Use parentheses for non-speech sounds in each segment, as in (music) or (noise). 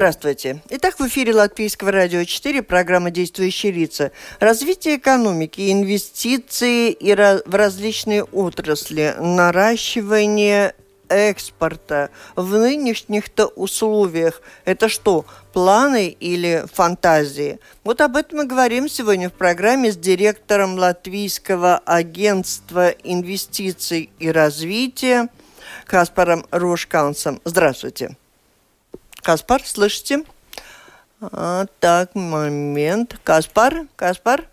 Здравствуйте. Итак, в эфире Латвийского радио 4, программа «Действующие лица». Развитие экономики, инвестиции и в различные отрасли, наращивание экспорта в нынешних-то условиях. Это что, планы или фантазии? Вот об этом мы говорим сегодня в программе с директором Латвийского агентства инвестиций и развития Каспаром Рушкансом. Здравствуйте. Каспар, слышите? А, так, момент. Каспар, Каспар?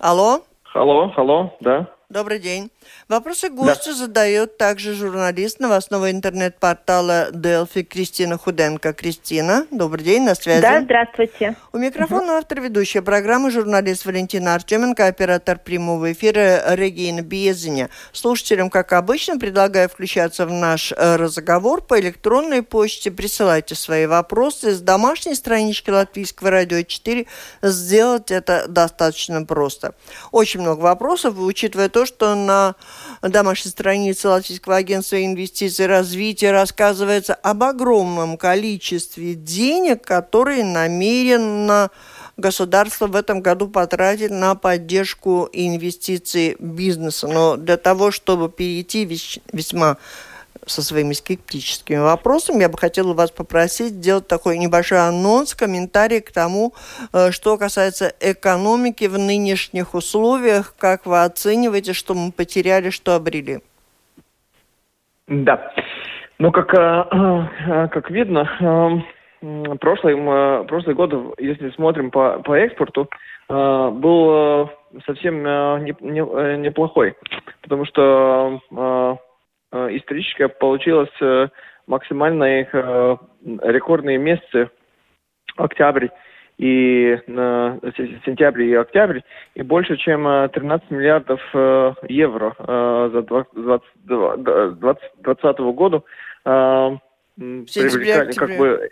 Алло? Алло, алло, да. Добрый день. Вопросы гостю да. задает также журналист новостного интернет-портала Delphi Кристина Худенко. Кристина, добрый день, на связи. Да, здравствуйте. У микрофона угу. автор ведущая программы журналист Валентина Артеменко, оператор прямого эфира Регина Безиня. Слушателям, как обычно, предлагаю включаться в наш э, разговор по электронной почте. Присылайте свои вопросы с домашней странички Латвийского радио 4. Сделать это достаточно просто. Очень много вопросов, учитывая то, что на домашней странице Латвийского агентства инвестиций и развития рассказывается об огромном количестве денег, которые намерено государство в этом году потратить на поддержку инвестиций бизнеса. Но для того, чтобы перейти весьма со своими скептическими вопросами, я бы хотела вас попросить сделать такой небольшой анонс, комментарий к тому, э, что касается экономики в нынешних условиях, как вы оцениваете, что мы потеряли, что обрели? Да. Ну, как, э, э, как видно, прошлый, прошлый год, если смотрим по, по экспорту, был совсем неплохой, потому что Э, исторически получилось э, максимально их э, рекордные месяцы октябрь и сентябрь и октябрь, и больше, чем 13 миллиардов евро за 2020 года привлекали как бы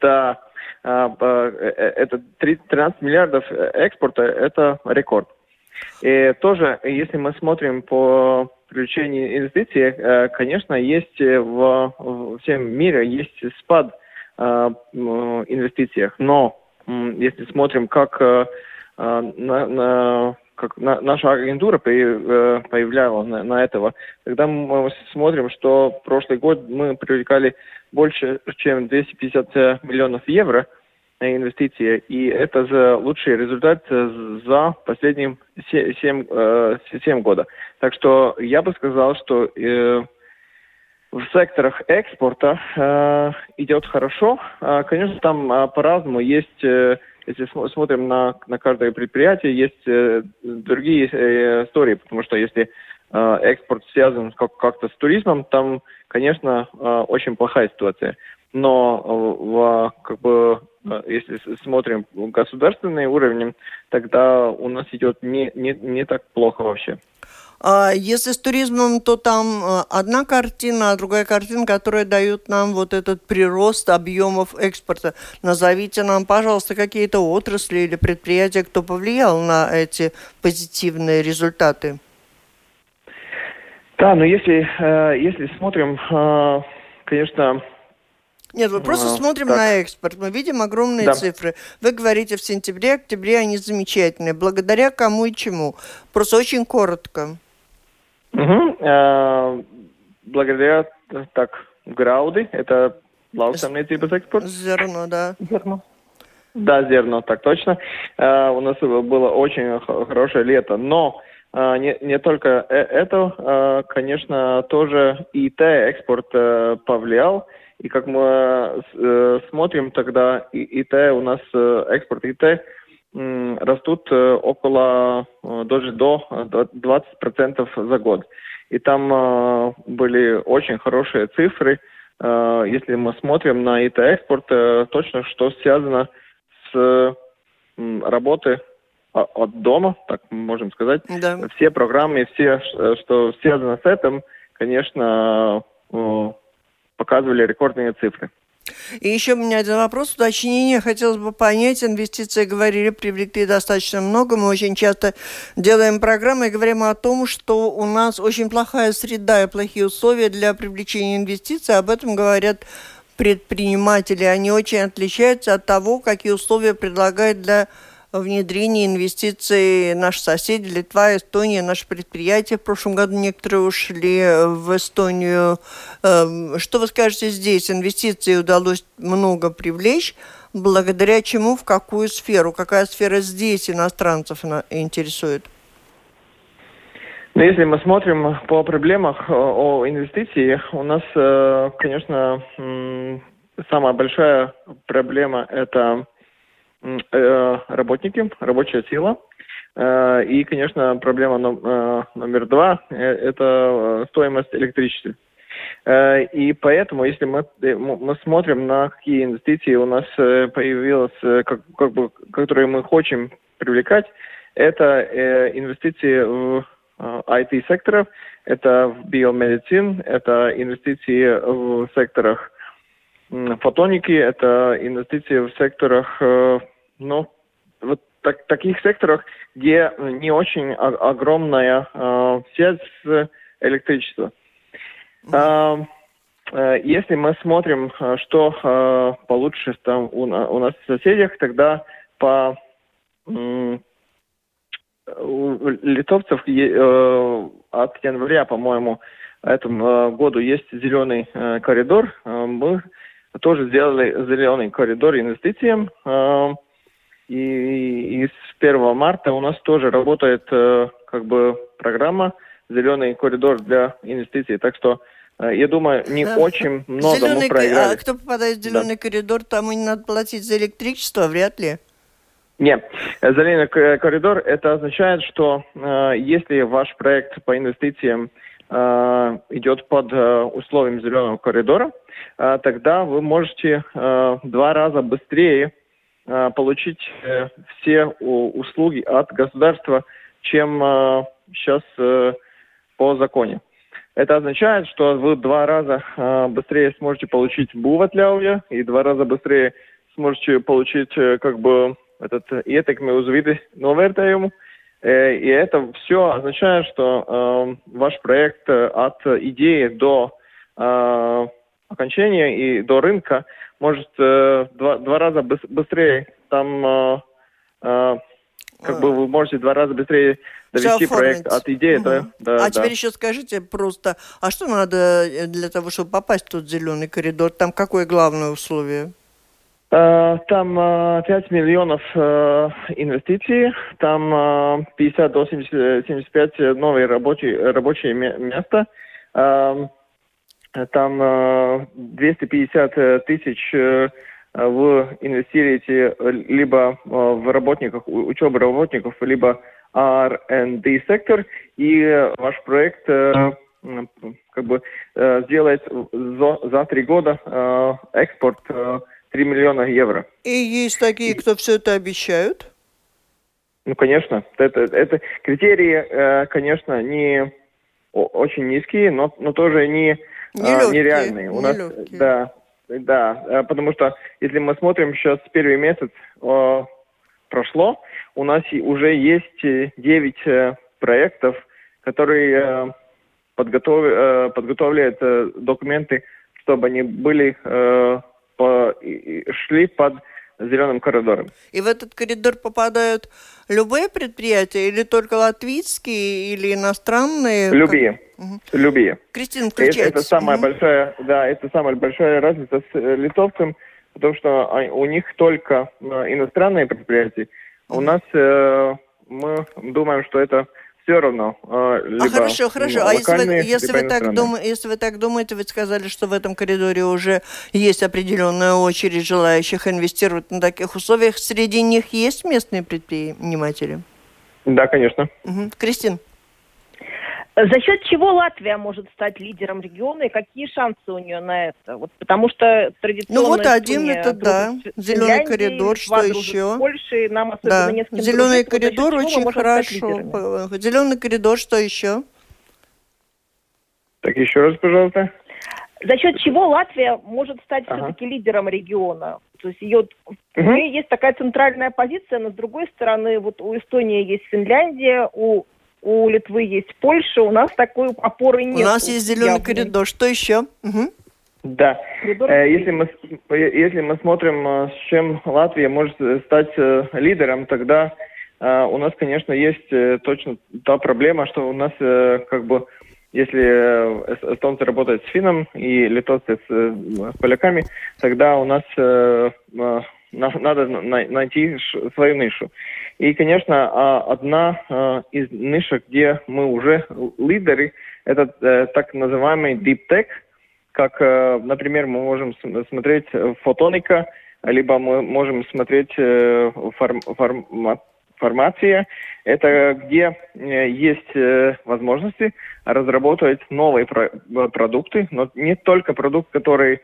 да, это 13 миллиардов экспорта, это рекорд. И тоже, если мы смотрим по привлечению инвестиций, э, конечно, есть в, в всем мире есть спад э, в инвестициях, но если смотрим, как э, на, на как на, наша агентура появляла на, на этого, тогда мы смотрим, что прошлый год мы привлекали больше, чем 250 миллионов евро – инвестиции. И это за лучший результат за последние 7, 7, 7 года. Так что я бы сказал, что э, в секторах экспорта э, идет хорошо. Э, конечно, там э, по-разному есть, э, если смотрим на, на каждое предприятие, есть э, другие э, истории, потому что если э, экспорт связан как- как-то с туризмом, там, конечно, э, очень плохая ситуация. Но э, в, как бы Э, если смотрим государственный уровень, тогда у нас идет не, не, не так плохо вообще. А если с туризмом, то там э, одна картина, а другая картина, которая дает нам вот этот прирост объемов экспорта. Назовите нам, пожалуйста, какие-то отрасли или предприятия, кто повлиял на эти позитивные результаты. Да, но если, э, если смотрим, конечно, нет, мы просто а, смотрим так. на экспорт. Мы видим огромные да. цифры. Вы говорите, в сентябре, октябре они замечательные. Благодаря кому и чему? Просто очень коротко. Угу. А, благодаря, так, грауды, это lauksaimniecības экспорт. Зерно, да. Зерно. Да, зерно, так точно. А, у нас было очень хорошее лето, но а, не, не только э, это, конечно, тоже ИТ экспорт а, повлиял. И как мы э, смотрим тогда, ИТ у нас, э, экспорт ИТ э, растут э, около, э, даже до 20% за год. И там э, были очень хорошие цифры. Э, если мы смотрим на ИТ-экспорт, э, точно что связано с работы от дома, так можем сказать. Да. Все программы, все, что связано с этим, конечно, показывали рекордные цифры. И еще у меня один вопрос, уточнение. Хотелось бы понять, инвестиции, говорили, привлекли достаточно много. Мы очень часто делаем программы и говорим о том, что у нас очень плохая среда и плохие условия для привлечения инвестиций. Об этом говорят предприниматели. Они очень отличаются от того, какие условия предлагают для внедрения инвестиций наши соседи, Литва, Эстония, наши предприятия. В прошлом году некоторые ушли в Эстонию. Эм, что вы скажете здесь? Инвестиций удалось много привлечь, благодаря чему, в какую сферу? Какая сфера здесь иностранцев интересует? Ну, если мы смотрим по проблемах о инвестиции, у нас, э, конечно, самая большая проблема – это Э, работники, рабочая сила. Э, и, конечно, проблема э, номер два – это стоимость электричества. И поэтому, если мы, мы смотрим на какие инвестиции у нас появилось, как, как бы, которые мы хотим привлекать, это инвестиции в IT-секторов, это в биомедицин, это инвестиции в секторах фотоники, это инвестиции в секторах ну, вот так, таких секторах, где не очень огромная э, связь с электричеством. Э, э, если мы смотрим, что э, получше там у, у нас в соседях, тогда по э, у литовцев э, от января, по-моему, этому э, году есть зеленый э, коридор. Э, мы тоже сделали зеленый коридор инвестициям. Э, и, и с 1 марта у нас тоже работает э, как бы программа «Зеленый коридор для инвестиций». Так что э, я думаю, не а, очень много зеленый, мы проиграли. А кто попадает в зеленый да. коридор, там и не надо платить за электричество, вряд ли. Нет, зеленый коридор это означает, что э, если ваш проект по инвестициям э, идет под э, условием зеленого коридора, э, тогда вы можете э, два раза быстрее Э, получить э, все услуги от государства, чем сейчас э, по законе. Это означает, что вы два раза быстрее сможете получить буватļauja и два раза быстрее сможете получить как бы этот ietekmi uz vidi novērtējumu. И это все означает, что ваш проект от идеи до окончания и до рынка может э, два, два раза быстрее там э, э, как бы вы можете два раза быстрее довести проект от идеи. Угу. Да, да, а да. теперь еще скажите просто, а что надо э, для того, чтобы попасть в тот зеленый коридор? Там какое главное условие? Э, там 5 миллионов инвестиций, там 50 до 70, 75 новые рабочие, рабочие места. Там 250 э, тысяч э, вы инвестируете либо э, в работников, учебу работников, либо R&D сектор, и ваш проект как бы сделает за, за три года экспорт 3 миллиона евро. И есть такие, кто все это обещают? Ну, конечно. Это, это критерии, конечно, не очень низкие, но, но тоже не Нелегкие, а, нереальные. У нас, да, да, э, потому что если мы смотрим сейчас первый месяц о, прошло, у нас уже есть 9 э, проектов, которые э, подготов, подготовляют документы, чтобы они были по, шли под зеленым коридором. И в этот коридор попадают любые предприятия или только латвийские или иностранные? Любые. Угу. Любые. Кристина, включайте. Это, это самая угу. большая, да, это самая большая разница с э, литовцем, потому что у них только э, иностранные предприятия. Угу. У нас э, мы думаем, что это все равно. А, либо, а хорошо, хорошо. А если вы, если, вы так дум, если вы так думаете, вы сказали, что в этом коридоре уже есть определенная очередь желающих инвестировать на таких условиях. Среди них есть местные предприниматели? Да, конечно. Угу. Кристин? За счет чего Латвия может стать лидером региона и какие шансы у нее на это? Вот, потому что традиционно... Ну вот один это да, зеленый коридор, что еще? Польши, нам особенно да. не с кем Зеленый коридор вот очень хорошо. Зеленый коридор, что еще? Так еще раз, пожалуйста. За счет чего Латвия может стать ага. все-таки лидером региона? То есть ее, угу. у нее есть такая центральная позиция, но с другой стороны, вот у Эстонии есть Финляндия, у у Литвы есть Польша, у нас такой опоры нет. У нас есть зеленый явный. коридор. Что еще? Угу. Да. Э, если мы, если мы смотрим, э, с чем Латвия может стать э, лидером, тогда у нас, конечно, есть точно та проблема, что у нас как бы если эстонцы работают с финном и литовцы с, с поляками, тогда у нас надо найти свою нишу. И, конечно, а, одна а, из нишек, где мы уже лидеры, это э, так называемый deep tech, как, э, например, мы можем смотреть фотоника, либо мы можем смотреть э, фарм, фарм, формация. Это где есть возможности разработать новые продукты, но не только продукт, который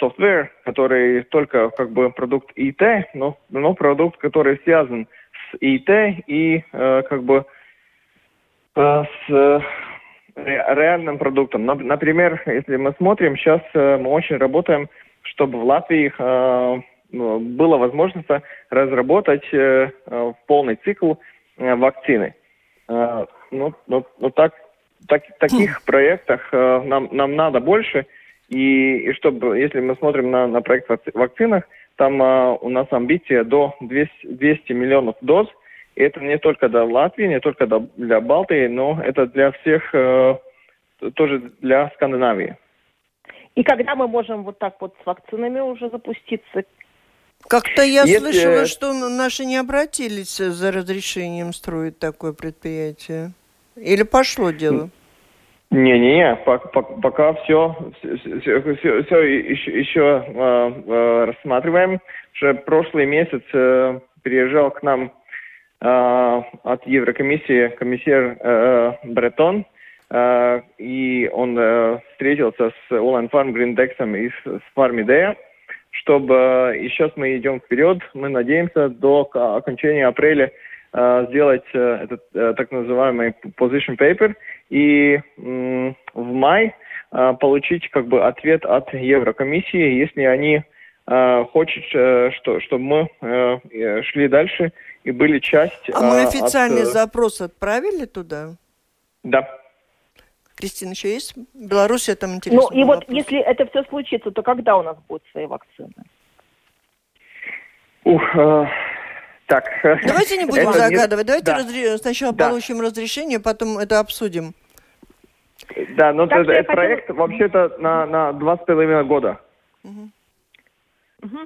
софтвер, который только как бы продукт ИТ, но, но продукт, который связан с ИТ и э, как бы э, с реальным продуктом. Например, если мы смотрим, сейчас э, мы очень работаем, чтобы в Латвии э, была возможность разработать э, в полный цикл э, вакцины. Э, ну, ну, ну так, так, таких (laughs) проектах э, нам, нам надо больше – и, и чтобы, если мы смотрим на, на проект вакцинах, там а, у нас амбиция до 200, 200 миллионов доз. И это не только для Латвии, не только для Балтии, но это для всех, э, тоже для Скандинавии. И когда мы можем вот так вот с вакцинами уже запуститься? Как-то я Если... слышала, что наши не обратились за разрешением строить такое предприятие. Или пошло дело? Не-не-не, пока все, все, все, все еще, еще э, э, рассматриваем. Уже прошлый месяц э, приезжал к нам э, от Еврокомиссии комиссар э, Бретон, э, и он э, встретился с Улан Фарм Гриндексом и с, с Фармидея, чтобы э, и сейчас мы идем вперед. Мы надеемся до окончания апреля э, сделать э, этот э, так называемый position paper – и в май а, получить как бы ответ от Еврокомиссии, если они а, хотят, э, что, чтобы мы э, шли дальше и были часть... А мы официальный от... запрос отправили туда? Да. Кристина, еще есть? Беларусь там интересно. Ну и вот если это все случится, то когда у нас будут свои вакцины? Ух, э, так. Давайте не будем загадывать. Давайте да. разре... сначала да. получим разрешение, потом это обсудим. Да, но ну, это, этот проект хотела... вообще-то на, на два с половиной года. Угу. Угу.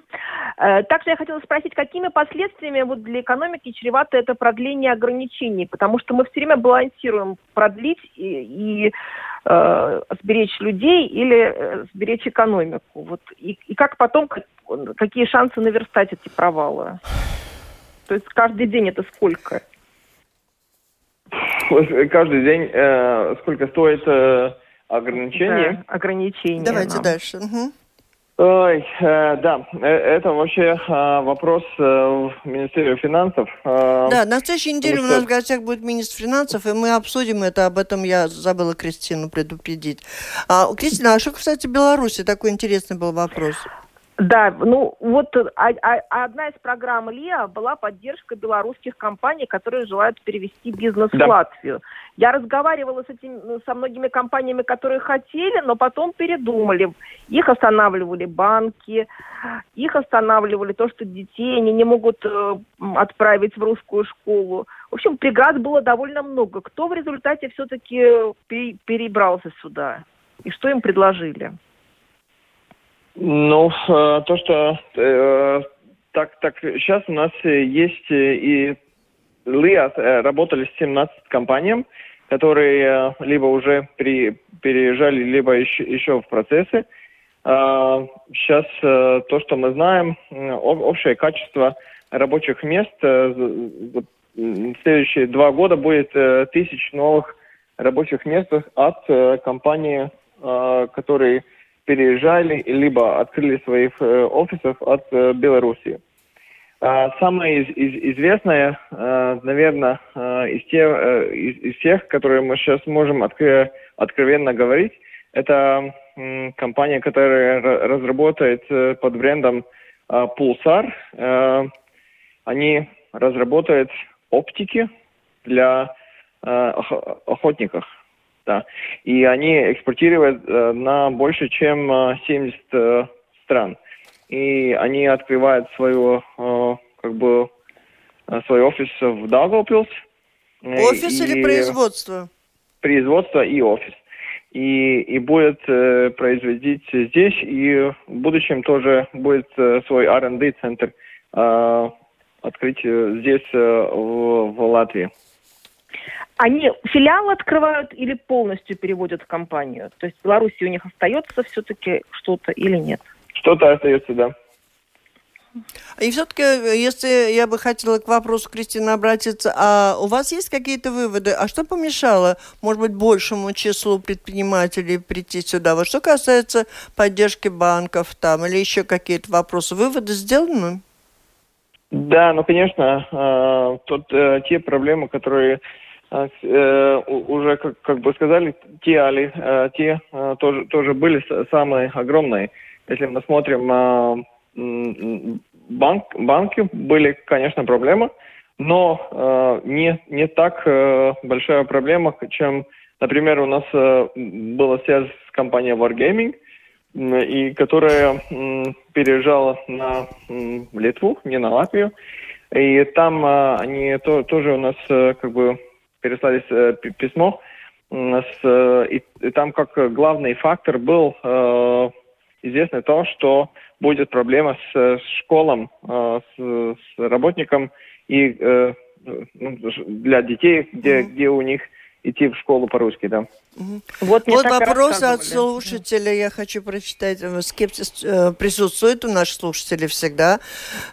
Также я хотела спросить, какими последствиями вот для экономики чревато это продление ограничений? Потому что мы все время балансируем продлить и, и э, сберечь людей или э, сберечь экономику. Вот, и, и как потом, какие шансы наверстать эти провалы? То есть каждый день это сколько? (laughs) Каждый день э, сколько стоит э, ограничение? Да, ограничение. Давайте нам. дальше. Угу. Ой, э, да, э, это вообще э, вопрос э, в Министерстве финансов. Э, да, на следующей неделе у нас в гостях будет министр финансов, и мы обсудим это. Об этом я забыла Кристину предупредить. А, Кристина, а что, кстати, Беларуси? Такой интересный был вопрос. Да, ну вот а, а, одна из программ ЛИА была поддержка белорусских компаний, которые желают перевести бизнес да. в Латвию. Я разговаривала с этим, ну, со многими компаниями, которые хотели, но потом передумали. Их останавливали банки, их останавливали то, что детей они не могут э, отправить в русскую школу. В общем, преград было довольно много. Кто в результате все-таки перебрался сюда? И что им предложили? Ну, э, то, что э, так, так сейчас у нас есть э, и ЛИА работали с 17 компаниями, которые либо уже при, переезжали, либо еще, еще в процессе. Сейчас то, что мы знаем, общее качество рабочих мест следующие два года будет тысяч новых рабочих мест от компаний, э, которые переезжали либо открыли свои э, офисов от э, Белоруссии. А, самое из, из, известное, э, наверное, э, из, тех, э, из, из всех, которые мы сейчас можем откро, откровенно говорить, это э, компания, которая разработает э, под брендом э, Pulsar. Э, они разработают оптики для э, охотников. Да. И они экспортируют э, на больше, чем 70 э, э, стран. И они открывают свою, э, как бы, э, свой офис в Даугавпилс. Офис и, или производство? Производство и офис. И, и будет э, производить здесь, и в будущем тоже будет э, свой R&D центр э, открыть здесь, э, в, в Латвии. Они филиал открывают или полностью переводят в компанию? То есть в Беларуси у них остается все-таки что-то или нет? Что-то остается, да. И все-таки, если я бы хотела к вопросу Кристины обратиться, а у вас есть какие-то выводы? А что помешало, может быть, большему числу предпринимателей прийти сюда? Вот что касается поддержки банков там или еще какие-то вопросы, выводы сделаны? Да, ну, конечно, э, тут э, те проблемы, которые э, э уже, как, как бы сказали, те, э, те тоже, тоже были самые огромные. Если мы смотрим, э, банк, банки были, конечно, проблемы, но не, не так большая проблема, чем, например, у нас была связь с компанией Wargaming – и которая переезжала на Литву, не на Латвию. И там а, они то, тоже у нас э, как бы переслали э, письмо. С, и, и там как главный фактор был э, известно то, что будет проблема с, с школом, э, с, с работником и э, ну, для детей, где, mm-hmm. где у них идти в школу по-русски, да. Угу. Вот, вот вопрос от слушателя, я хочу прочитать. Скепсис э, присутствует у наших слушателей всегда.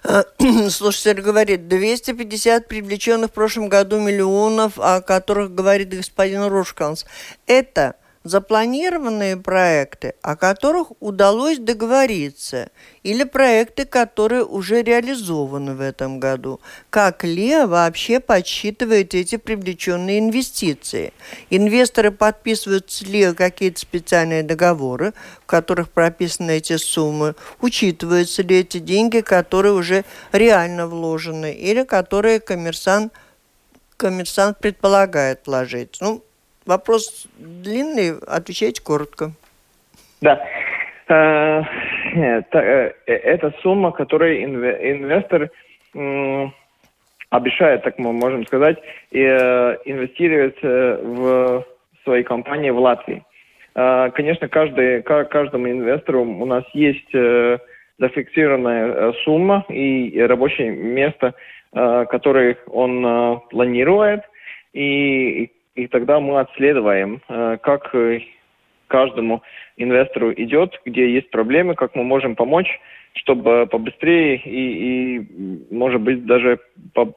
Э, (clears throat) слушатель говорит, 250 привлеченных в прошлом году миллионов, о которых говорит господин Рушканс. Это запланированные проекты, о которых удалось договориться, или проекты, которые уже реализованы в этом году. Как ЛЕА вообще подсчитывает эти привлеченные инвестиции? Инвесторы подписывают с ЛЕА какие-то специальные договоры, в которых прописаны эти суммы. Учитываются ли эти деньги, которые уже реально вложены, или которые коммерсант коммерсант предполагает вложить. Ну, Вопрос длинный, отвечайте коротко. Да. Э, э, это сумма, которую инвестор обещает, так мы можем сказать, э, инвестировать в свои компании в Латвии. Конечно, каждый, каждому инвестору у нас есть зафиксированная сумма и рабочее место, которое он планирует. И и тогда мы отследуем, э, как э, каждому инвестору идет, где есть проблемы, как мы можем помочь, чтобы побыстрее и, и может быть, даже по,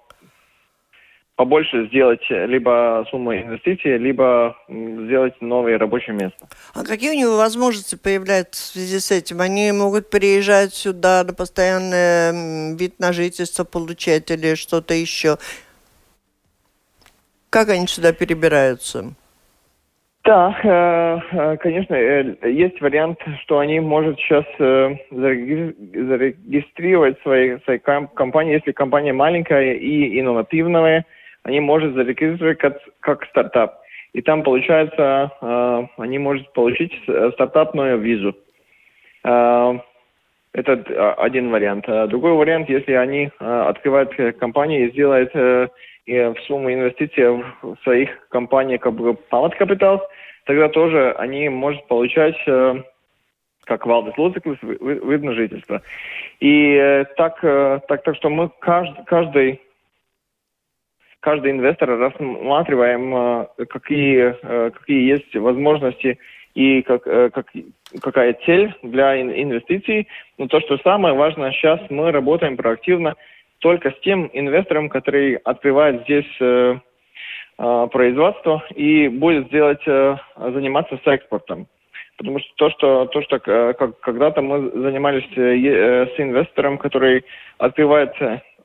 побольше сделать либо сумму инвестиций, либо сделать новое рабочее место. А какие у него возможности появляются в связи с этим? Они могут переезжать сюда на постоянный вид на жительство получать или что-то еще? Как они сюда перебираются? Да, э, э, конечно, э, есть вариант, что они могут сейчас зарегистрировать свои, свои компании, если компания маленькая и инновативная, они могут зарегистрировать как, как стартап. И там, получается, они могут получить стартапную визу. Это один вариант. Другой вариант, если они открывают компанию и сделают в сумму инвестиций в своих компаниях как бы памат капитал, тогда тоже они могут получать э, как Валдес Луциклис, вид на жительство. И э, так, э, так, так что мы каждый, каждый, каждый инвестор рассматриваем, какие, какие есть возможности и как, как, какая цель для инвестиций. Но то, что самое важное, сейчас мы работаем проактивно только с тем инвестором, который открывает здесь э, производство и будет сделать, заниматься с экспортом. Потому что то, что, то, что как, когда-то мы занимались с инвестором, который открывает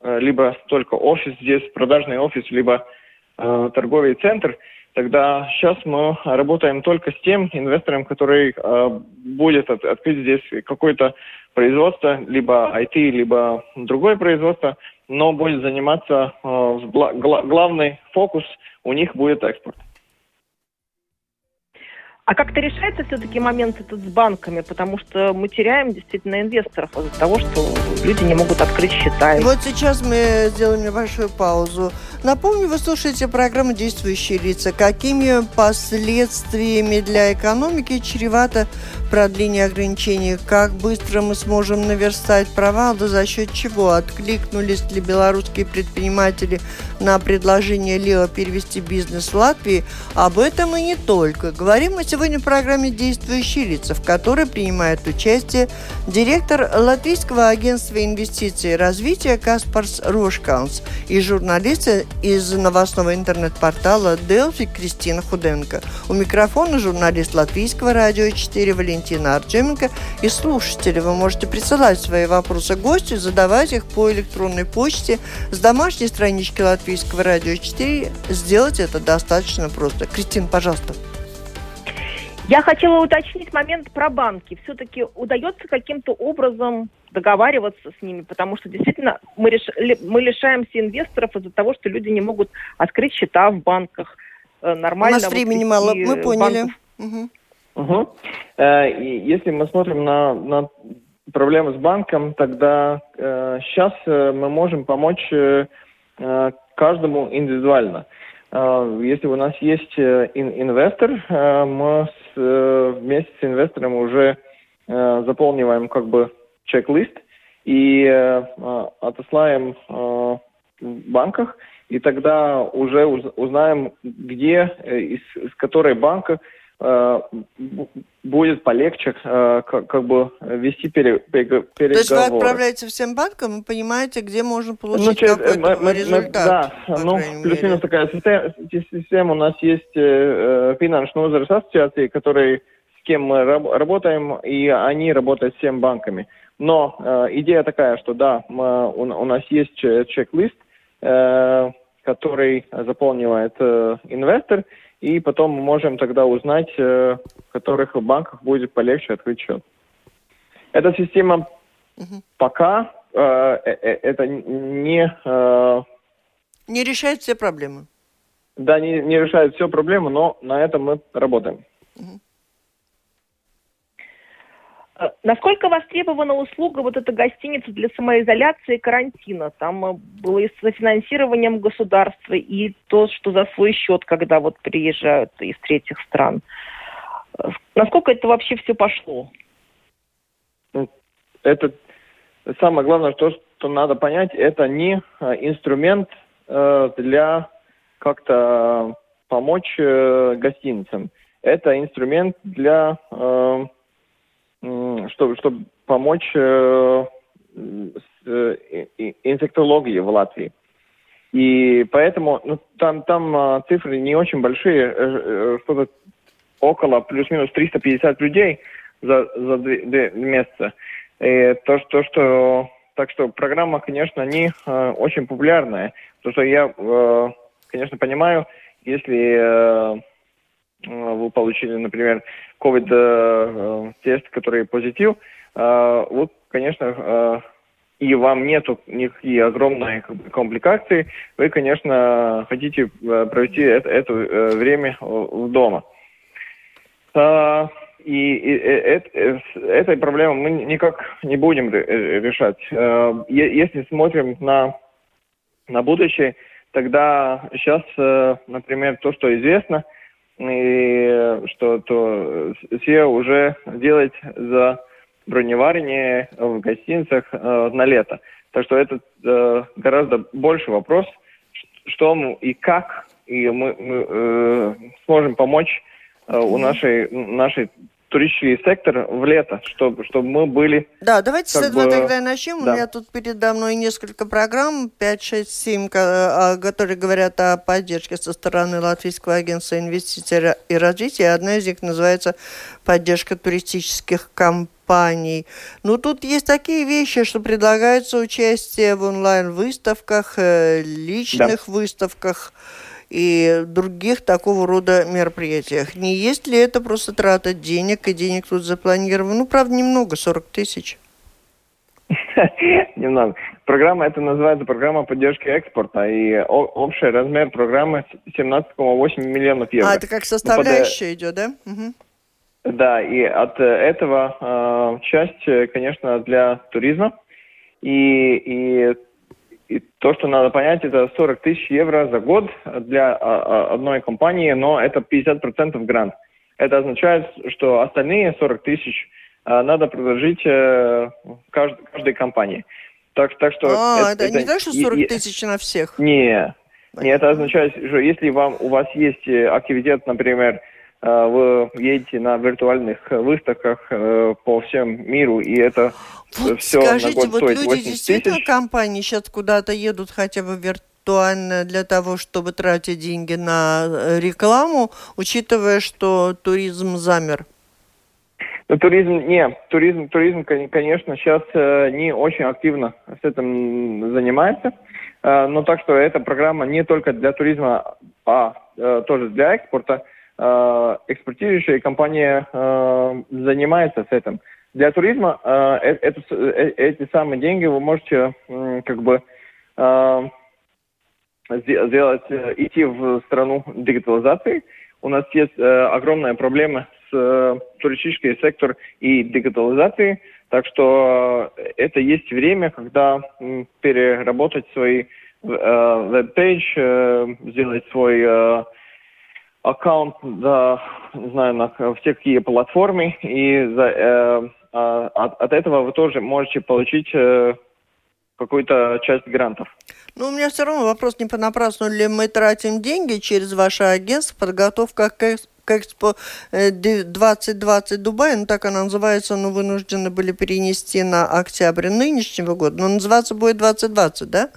либо только офис здесь, продажный офис, либо торговый центр – тогда сейчас мы работаем только с тем инвестором, который э, будет от, открыть здесь какое-то производство, либо IT, либо другое производство, но будет заниматься, э, гла, главный фокус у них будет экспорт. А как-то решается все-таки момент этот с банками, потому что мы теряем действительно инвесторов из-за того, что люди не могут открыть счета. Вот сейчас мы сделаем небольшую паузу. Напомню, вы слушаете программу «Действующие лица». Какими последствиями для экономики чревато продление ограничений? Как быстро мы сможем наверстать провал, да за счет чего? Откликнулись ли белорусские предприниматели на предложение Лео перевести бизнес в Латвии? Об этом и не только. Говорим мы сегодня в программе «Действующие лица», в которой принимает участие директор Латвийского агентства инвестиций и развития Каспарс Рошкаунс и журналисты из новостного интернет-портала Делфи Кристина Худенко. У микрофона журналист Латвийского радио 4 Валентина Артеменко. И слушатели, вы можете присылать свои вопросы гостю, задавать их по электронной почте с домашней странички Латвийского радио 4. Сделать это достаточно просто. Кристина, пожалуйста. Я хотела уточнить момент про банки. Все-таки удается каким-то образом договариваться с ними, потому что действительно мы, реш... мы лишаемся инвесторов из-за того, что люди не могут открыть счета в банках э, нормально. У нас времени мало, мы поняли. Угу. Угу. Если мы смотрим на, на проблемы с банком, тогда э, сейчас э, мы можем помочь э, э каждому индивидуально. Э, если у нас есть инвестор, мы с, вместе с инвестором уже заполниваем как бы чек-лист и э, отослаем э, в банках, и тогда уже узнаем, где, э, из, из которой банка э, будет полегче э, как, как бы вести пере, переговоры. То есть вы отправляете всем банкам и понимаете, где можно получить ну, через, какой-то мы, мы, результат? Да, ну, плюс-минус такая система, система. У нас есть э, финансовая ассоциации, которые с кем мы работаем, и они работают с всеми банками. Но э, идея такая, что да, мы, у, у нас есть чек-лист, э, который заполнивает э, инвестор, и потом мы можем тогда узнать, э, в которых банках будет полегче открыть счет. Эта система угу. пока э, э, э, это не... Э, не решает все проблемы. Да, не, не решает все проблемы, но на этом мы работаем. Угу. Э, насколько востребована услуга вот эта гостиница для самоизоляции и карантина? Там э, было и с финансированием государства, и то, что за свой счет, когда вот приезжают из третьих стран. Э, насколько это вообще все пошло? Ну, это самое главное, то, что надо понять, это не инструмент для как-то помочь гостиницам. Это инструмент для чтобы, чтобы помочь э, с э, инфектологии в Латвии. И поэтому ну, там, там э, цифры не очень большие, э, э, что-то около плюс-минус 350 людей за, за две, две месяца. И то, что, что, так что программа, конечно, не э, очень популярная. Потому что я, э, конечно, понимаю, если Э, вы получили, например, COVID-тест, который позитив, э, вот, конечно, э, и вам нету никакие огромные компликации, вы, конечно, хотите провести это, это время дома. И, и это, этой проблемы мы никак не будем решать. Если смотрим на, на будущее, тогда сейчас, например, то, что известно – и что то все уже делать за броневарение в гостиницах э, на лето. Так что это э, гораздо больше вопрос, что мы и как и мы, мы э, сможем помочь э, у нашей нашей туристический сектор в лето, чтобы, чтобы мы были... Да, давайте с этого бы, тогда начнем. Да. У меня тут передо мной несколько программ, 5, 6, 7, которые говорят о поддержке со стороны Латвийского агентства инвестиций и развития. Одна из них называется «Поддержка туристических компаний». Ну, тут есть такие вещи, что предлагается участие в онлайн-выставках, э, личных да. выставках, и других такого рода мероприятиях. Не есть ли это просто трата денег, и денег тут запланировано? Ну, правда, немного, 40 тысяч. (laughs) Немного. Программа, это называется программа поддержки экспорта, и общий размер программы 17,8 миллионов евро. А, это как составляющая ну, идет, да? Угу. Да, и от этого э, часть, конечно, для туризма. И, и и то, что надо понять, это 40 тысяч евро за год для а, а, одной компании, но это 50% грант. Это означает, что остальные 40 тысяч а, надо предложить э, кажд, каждой компании. Так, так что а, это, это не так, что 40 тысяч на всех? Не, не, это означает, что если вам, у вас есть э, активитет, например, вы едете на виртуальных выставках по всему миру, и это вот все скажите, вот люди действительно тысяч. компании сейчас куда-то едут хотя бы виртуально для того, чтобы тратить деньги на э, рекламу, учитывая, что туризм замер? Ну, туризм, не, туризм, туризм, конечно, сейчас э, не очень активно с этим занимается, э, но так что эта программа не только для туризма, а э, тоже для экспорта. Э, экспортирующая компания э, занимается с этим. Для туризма э, это, эти самые деньги вы можете как бы сделать, идти в страну дигитализации. У нас есть огромная проблема с туристическим сектором и дигитализацией, так что это есть время, когда переработать свои веб-пейдж, сделать свой аккаунт, да, не знаю, на все какие платформы и за, э, а, от, от этого вы тоже можете получить э, какую-то часть грантов. Ну, у меня все равно вопрос не понапрасну ли мы тратим деньги через ваше агентство, подготовка к, к Экспо 2020 э, Дубай, ну так она называется, но вынуждены были перенести на октябрь нынешнего года, но называться будет 2020, да?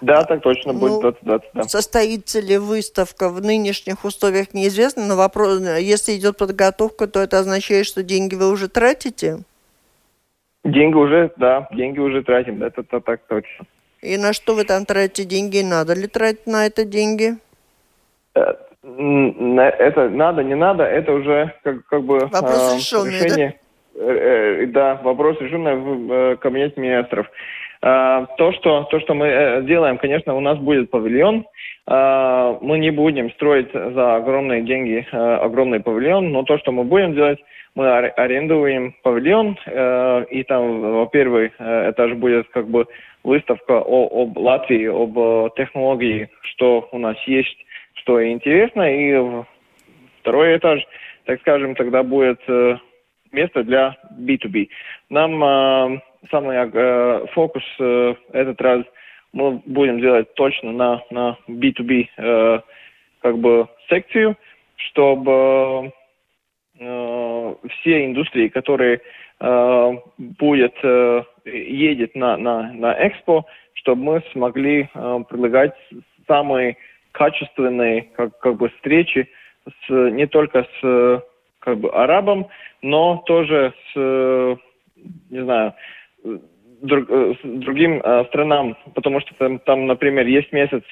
Да, так точно будет ну, 2020, да. Состоится ли выставка в нынешних условиях, неизвестно, но вопрос, если идет подготовка, то это означает, что деньги вы уже тратите? Деньги уже, да, деньги уже тратим, это, это так точно. И на что вы там тратите деньги? Надо ли тратить на это деньги? Э, это надо, не надо, это уже как, как бы вопрос э, решенный, решение. Да? Э, э, да, вопрос решенный в э, кабинете министров. А, то, что, то, что мы э, делаем, конечно, у нас будет павильон. А, мы не будем строить за огромные деньги э, огромный павильон, но то, что мы будем делать, мы арендуем павильон, э, и там, во-первых, этаж будет как бы выставка о, об Латвии, об технологии, что у нас есть, что интересно, и второй этаж, так скажем, тогда будет место для B2B. Нам самый э, фокус э, этот раз мы будем делать точно на, на B2B э, как бы секцию, чтобы э, все индустрии, которые э, будет э, едет на, на, на Экспо, чтобы мы смогли э, предлагать самые качественные как, как бы встречи с, не только с как бы арабом, но тоже с, не знаю, друг, э, другим э, странам, потому что там, там, например, есть месяц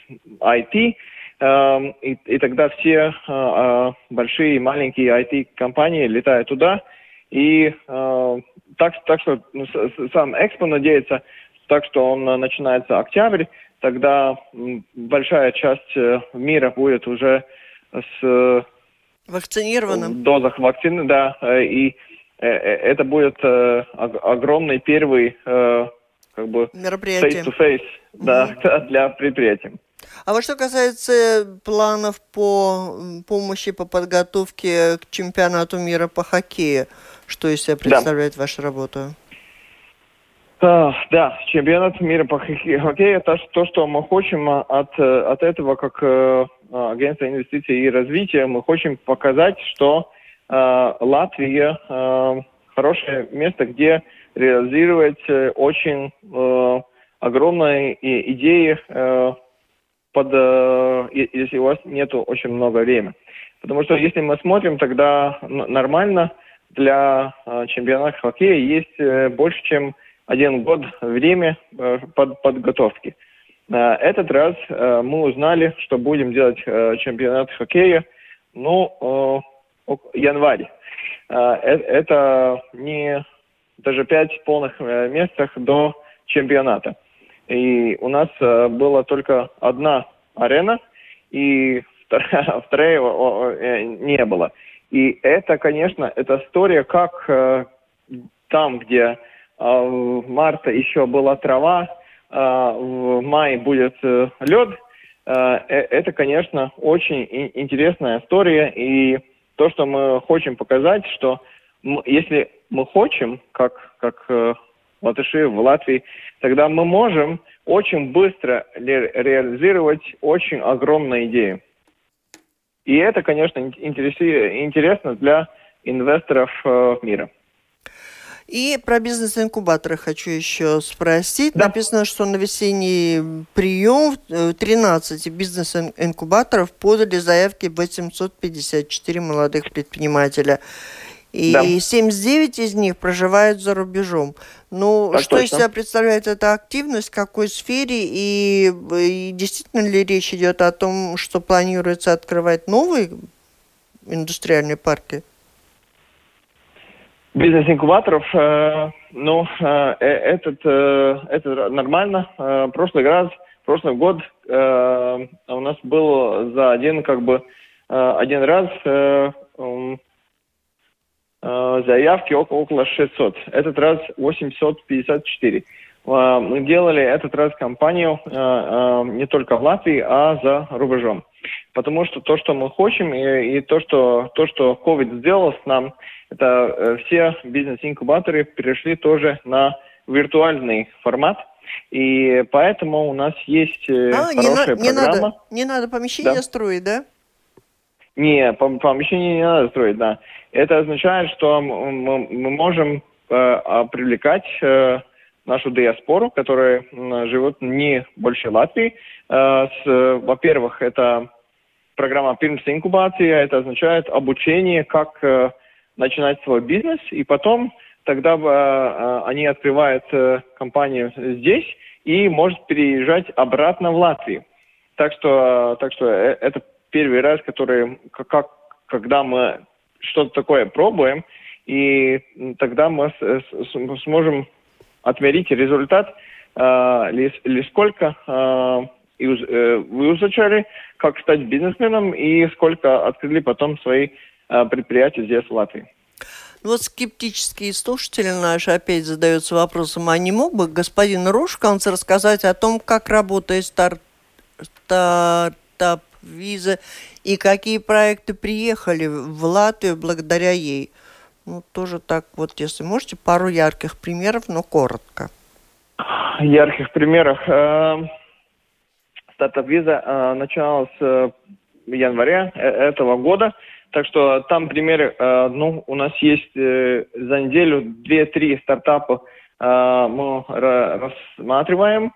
IT, э, и, и тогда все э, э большие и маленькие IT-компании летают туда, и э, так, так что ну, сам Экспо надеется, так что он начинается октябрь, тогда большая часть э, мира будет уже с вакцинированным. дозах вакцины, да, и Э, э, это будет э, огромный первый как бы face-to-face да, mm (laughs) для предприятий. А вот что касается планов по помощи по подготовке к чемпионату мира по хоккею, что из себя представляет да. ваша работа? Uh, да, чемпионат мира по хоккею это то, что мы хотим от, от этого, как агентство инвестиций и развития, мы хотим показать, что Латвия хорошее место, где реализовать очень огромные идеи под, если у вас нет очень много времени. Потому что если мы смотрим, тогда нормально для чемпионата хоккея есть больше, чем один год время под подготовки. Этот раз мы узнали, что будем делать чемпионат хоккея, ну, январь. Это не даже пять полных месяцев до чемпионата. И у нас была только одна арена, и (laughs) вторая, вторая не было. И это, конечно, это история, как там, где в марте еще была трава, в мае будет лед, это, конечно, очень интересная история. И то, что мы хотим показать, что если мы хотим, как, как латыши в Латвии, тогда мы можем очень быстро реализовать очень огромные идеи. И это, конечно, интересно для инвесторов мира. И про бизнес-инкубаторы хочу еще спросить. Да. Написано, что на весенний прием 13 бизнес-инкубаторов подали заявки 854 молодых предпринимателя. И да. 79 из них проживают за рубежом. Ну, так что точно. из себя представляет эта активность, в какой сфере, и, и действительно ли речь идет о том, что планируется открывать новые индустриальные парки? Бизнес-инкубаторов, э, ну, э, э этот, э, это нормально. Э, прошлый раз, прошлый год э, у нас был за один, как бы, э, один раз э, э, заявки около, около 600. Этот раз 854. Э, мы делали этот раз кампанию э, э, не только в Латвии, а за рубежом. Потому что то, что мы хотим, и, и то, что, то, что COVID сделал с нами, это э, все бизнес-инкубаторы перешли тоже на виртуальный формат. И поэтому у нас есть э, а, хорошая не программа. Надо, не надо помещение да. строить, да? Не, помещение не надо строить, да. Это означает, что мы, мы можем э, привлекать э, нашу диаспору, которая э, живет не больше Латвии. Э, с, во-первых, это программа «Пирмс инкубация», это означает обучение, как э, начинать свой бизнес, и потом тогда э, они открывают э, компанию здесь и может переезжать обратно в Латвию. Так что, так что э, это первый раз, который, как, когда мы что-то такое пробуем, и тогда мы сможем отмерить результат, э, ли, ли сколько э, вы изучали, как стать бизнесменом и сколько открыли потом свои Э, предприятий здесь, в Латвии. Ну вот скептические слушатели наши опять задаются вопросом, а не мог бы господин Рушканц рассказать о том, как работает старт стартап виза и какие проекты приехали в Латвию благодаря ей? Ну, тоже так вот, если можете, пару ярких примеров, но коротко. Ярких примеров. Э, стартап виза э, началась в январе этого года. Так что там примеры, э, ну, у нас есть э, за неделю 2-3 стартапа э, мы рассматриваем.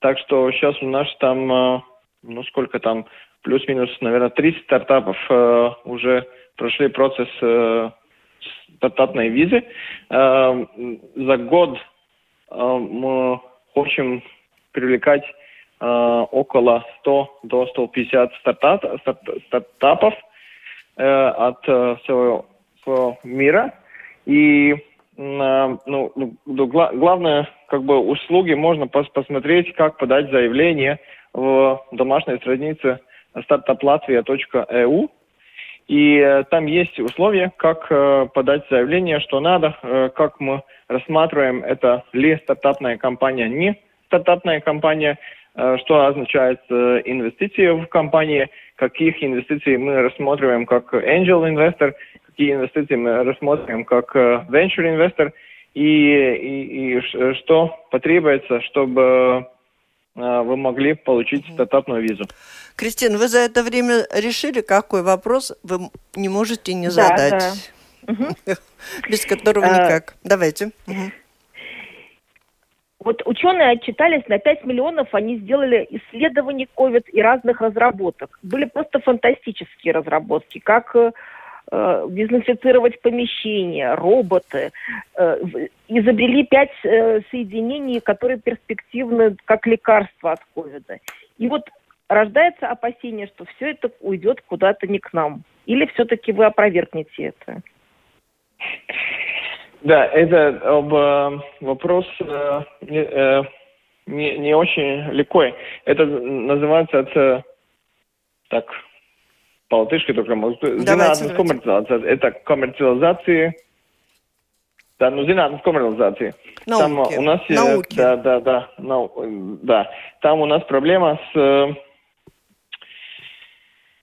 Так что сейчас у нас там, э, ну, сколько там, плюс-минус, наверное, 30 стартапов э, уже прошли процесс э, стартапной визы. Э, за год э, мы хотим привлекать э, около 100 до 150 стартап, стартапов. Э, от э, всего, всего мира. И э, ну, ну главное, как бы услуги можно пос посмотреть, как подать заявление в домашней странице startuplatvia.eu. И там есть условия, как подать заявление, что надо, как мы рассматриваем, это ли стартапная компания, не стартапная компания, что означает инвестиции в компании, каких инвестиций мы рассматриваем как angel инвестор, какие инвестиции мы рассматриваем как э, venture инвестор и, и, и что потребуется, чтобы вы могли получить стартапную визу. Кристина, вы за это время решили, какой вопрос вы не можете не задать? Да, да. (laughs) Без которого никак. Давайте. Вот ученые отчитались на 5 миллионов, они сделали исследований COVID и разных разработок. Были просто фантастические разработки, как э, дезинфицировать помещения, роботы. Э, изобрели пять э, соединений, которые перспективны как лекарство от ковида. И вот рождается опасение, что все это уйдет куда-то не к нам. Или все-таки вы опровергнете это? Да, это об, вопрос э, не, э, не, не очень легкий. Это называется это так по-латышски только zinātnes коммерциализация. Это коммерциализация. Да, ну зinātnes коммерциализация. Там у нас Науки. да, да, да, нау, да. Там у нас проблема с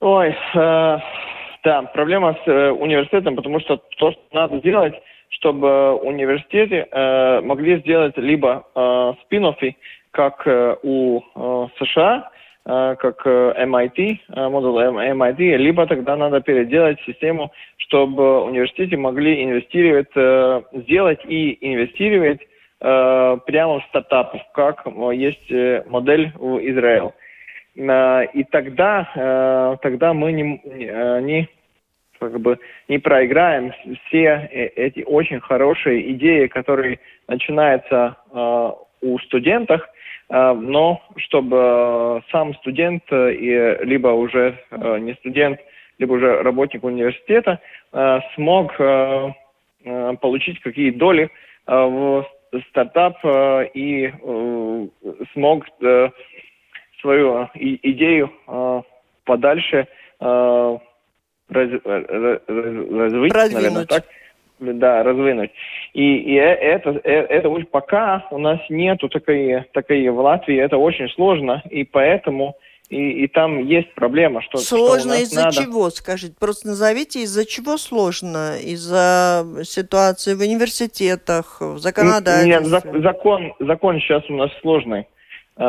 ой, э, да, проблема с э, университетом, потому что то, что надо сделать, чтобы университеты э, могли сделать либо э, спин как э, у э, США, э, как э, MIT, э, модуль MIT, либо тогда надо переделать систему, чтобы университеты могли инвестировать, э, сделать и инвестировать э, прямо в стартапы, как э, есть э, модель в Израиле. Э, и тогда, тогда мы не, не как бы не проиграем. Все э, эти очень хорошие идеи, которые начинаются э, у студентов, э, но чтобы э, сам студент э, либо уже э, не студент, либо уже работник университета э, смог э, э, получить какие доли э, в стартап э, и э, смог э, свою идею э, подальше раз, раз, развить, Продвинуть. наверное, так. Да, развинуть. И, и это, это уже пока у нас нету такой, такой в Латвии, это очень сложно, и поэтому и, и там есть проблема, что сложно из-за чего, скажите, просто назовите из-за чего сложно, из-за ситуации в университетах, в законодательстве. Нет, закон, закон сейчас у нас сложный э,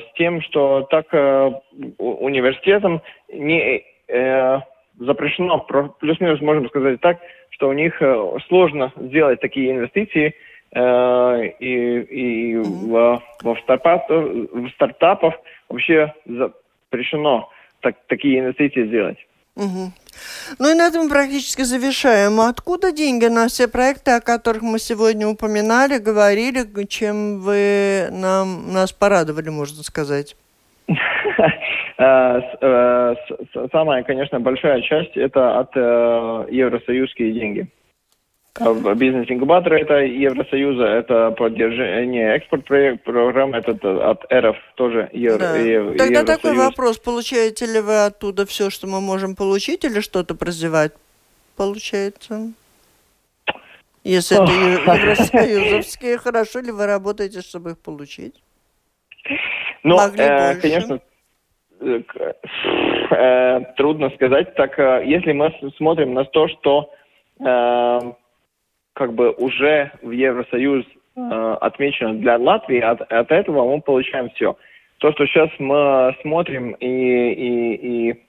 с тем, что так э, университетам не э, запрещено, плюс-минус можем сказать так, что у них э, сложно сделать такие инвестиции э, и, и в, в, стартап, в стартапов вообще запрещено так, такие инвестиции сделать. Угу. Ну и на этом практически завершаем. Откуда деньги на все проекты, о которых мы сегодня упоминали, говорили, чем вы нам, нас порадовали, можно сказать? (laughs) Э, э, самая, конечно, большая часть это от э, Евросоюзские деньги. Бизнес-инкубаторы это Евросоюза, это поддержание экспорт программ, это от РФ тоже Евро, да. Тогда такой вопрос, получаете ли вы оттуда все, что мы можем получить, или что-то прозевать получается? Если это евросоюзовские, хорошо ли вы работаете, чтобы их получить? Ну, э, конечно, э, э, трудно сказать. Так, э, если мы смотрим на то, что э, как бы уже в Евросоюз э, отмечено для Латвии, от, от этого мы получаем все. То, что сейчас мы смотрим и, и, и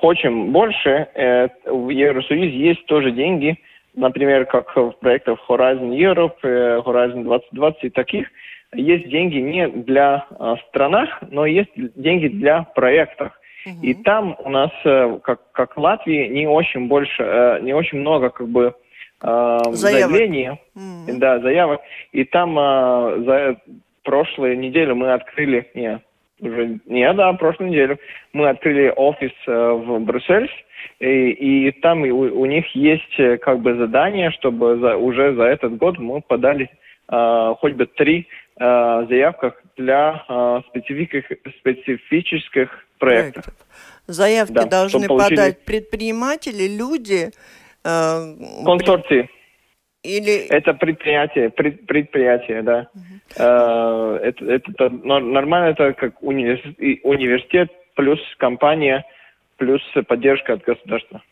хотим больше, э, в Евросоюзе есть тоже деньги, например, как в проектах Horizon Europe, э, Horizon 2020 таких, есть деньги не для э, странах, но есть деньги для проектов. Угу. И там у нас, э, как, как в Латвии, не очень больше, э, не очень много как бы э, заявлений, угу. да, заявок. И там э, за прошлую неделю мы открыли, не, уже не, да, прошлую неделю мы открыли офис э, в Брюсселе, и, и там у, у них есть как бы задание, чтобы за, уже за этот год мы подали э, хоть бы три э, заявках для э, специфических, специфических проектов. проектов. Заявки да, должны получили... подать предприниматели, люди. Э, Консорции. Или... Это предприятие, пред, предприятие, да. Угу. Э, это, это нормально, это как университет, университет плюс компания, плюс поддержка от государства.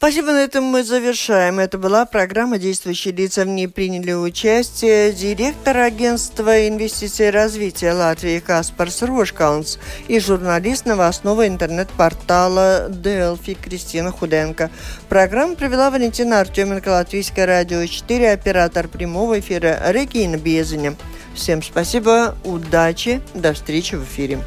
Спасибо, на этом мы завершаем. Это была программа «Действующие лица». В ней приняли участие директор агентства инвестиций и развития Латвии Каспарс Рошкаунс и журналист новостного интернет-портала Делфи Кристина Худенко. Программу провела Валентина Артеменко, Латвийское радио 4, оператор прямого эфира Регина Безеня. Всем спасибо, удачи, до встречи в эфире.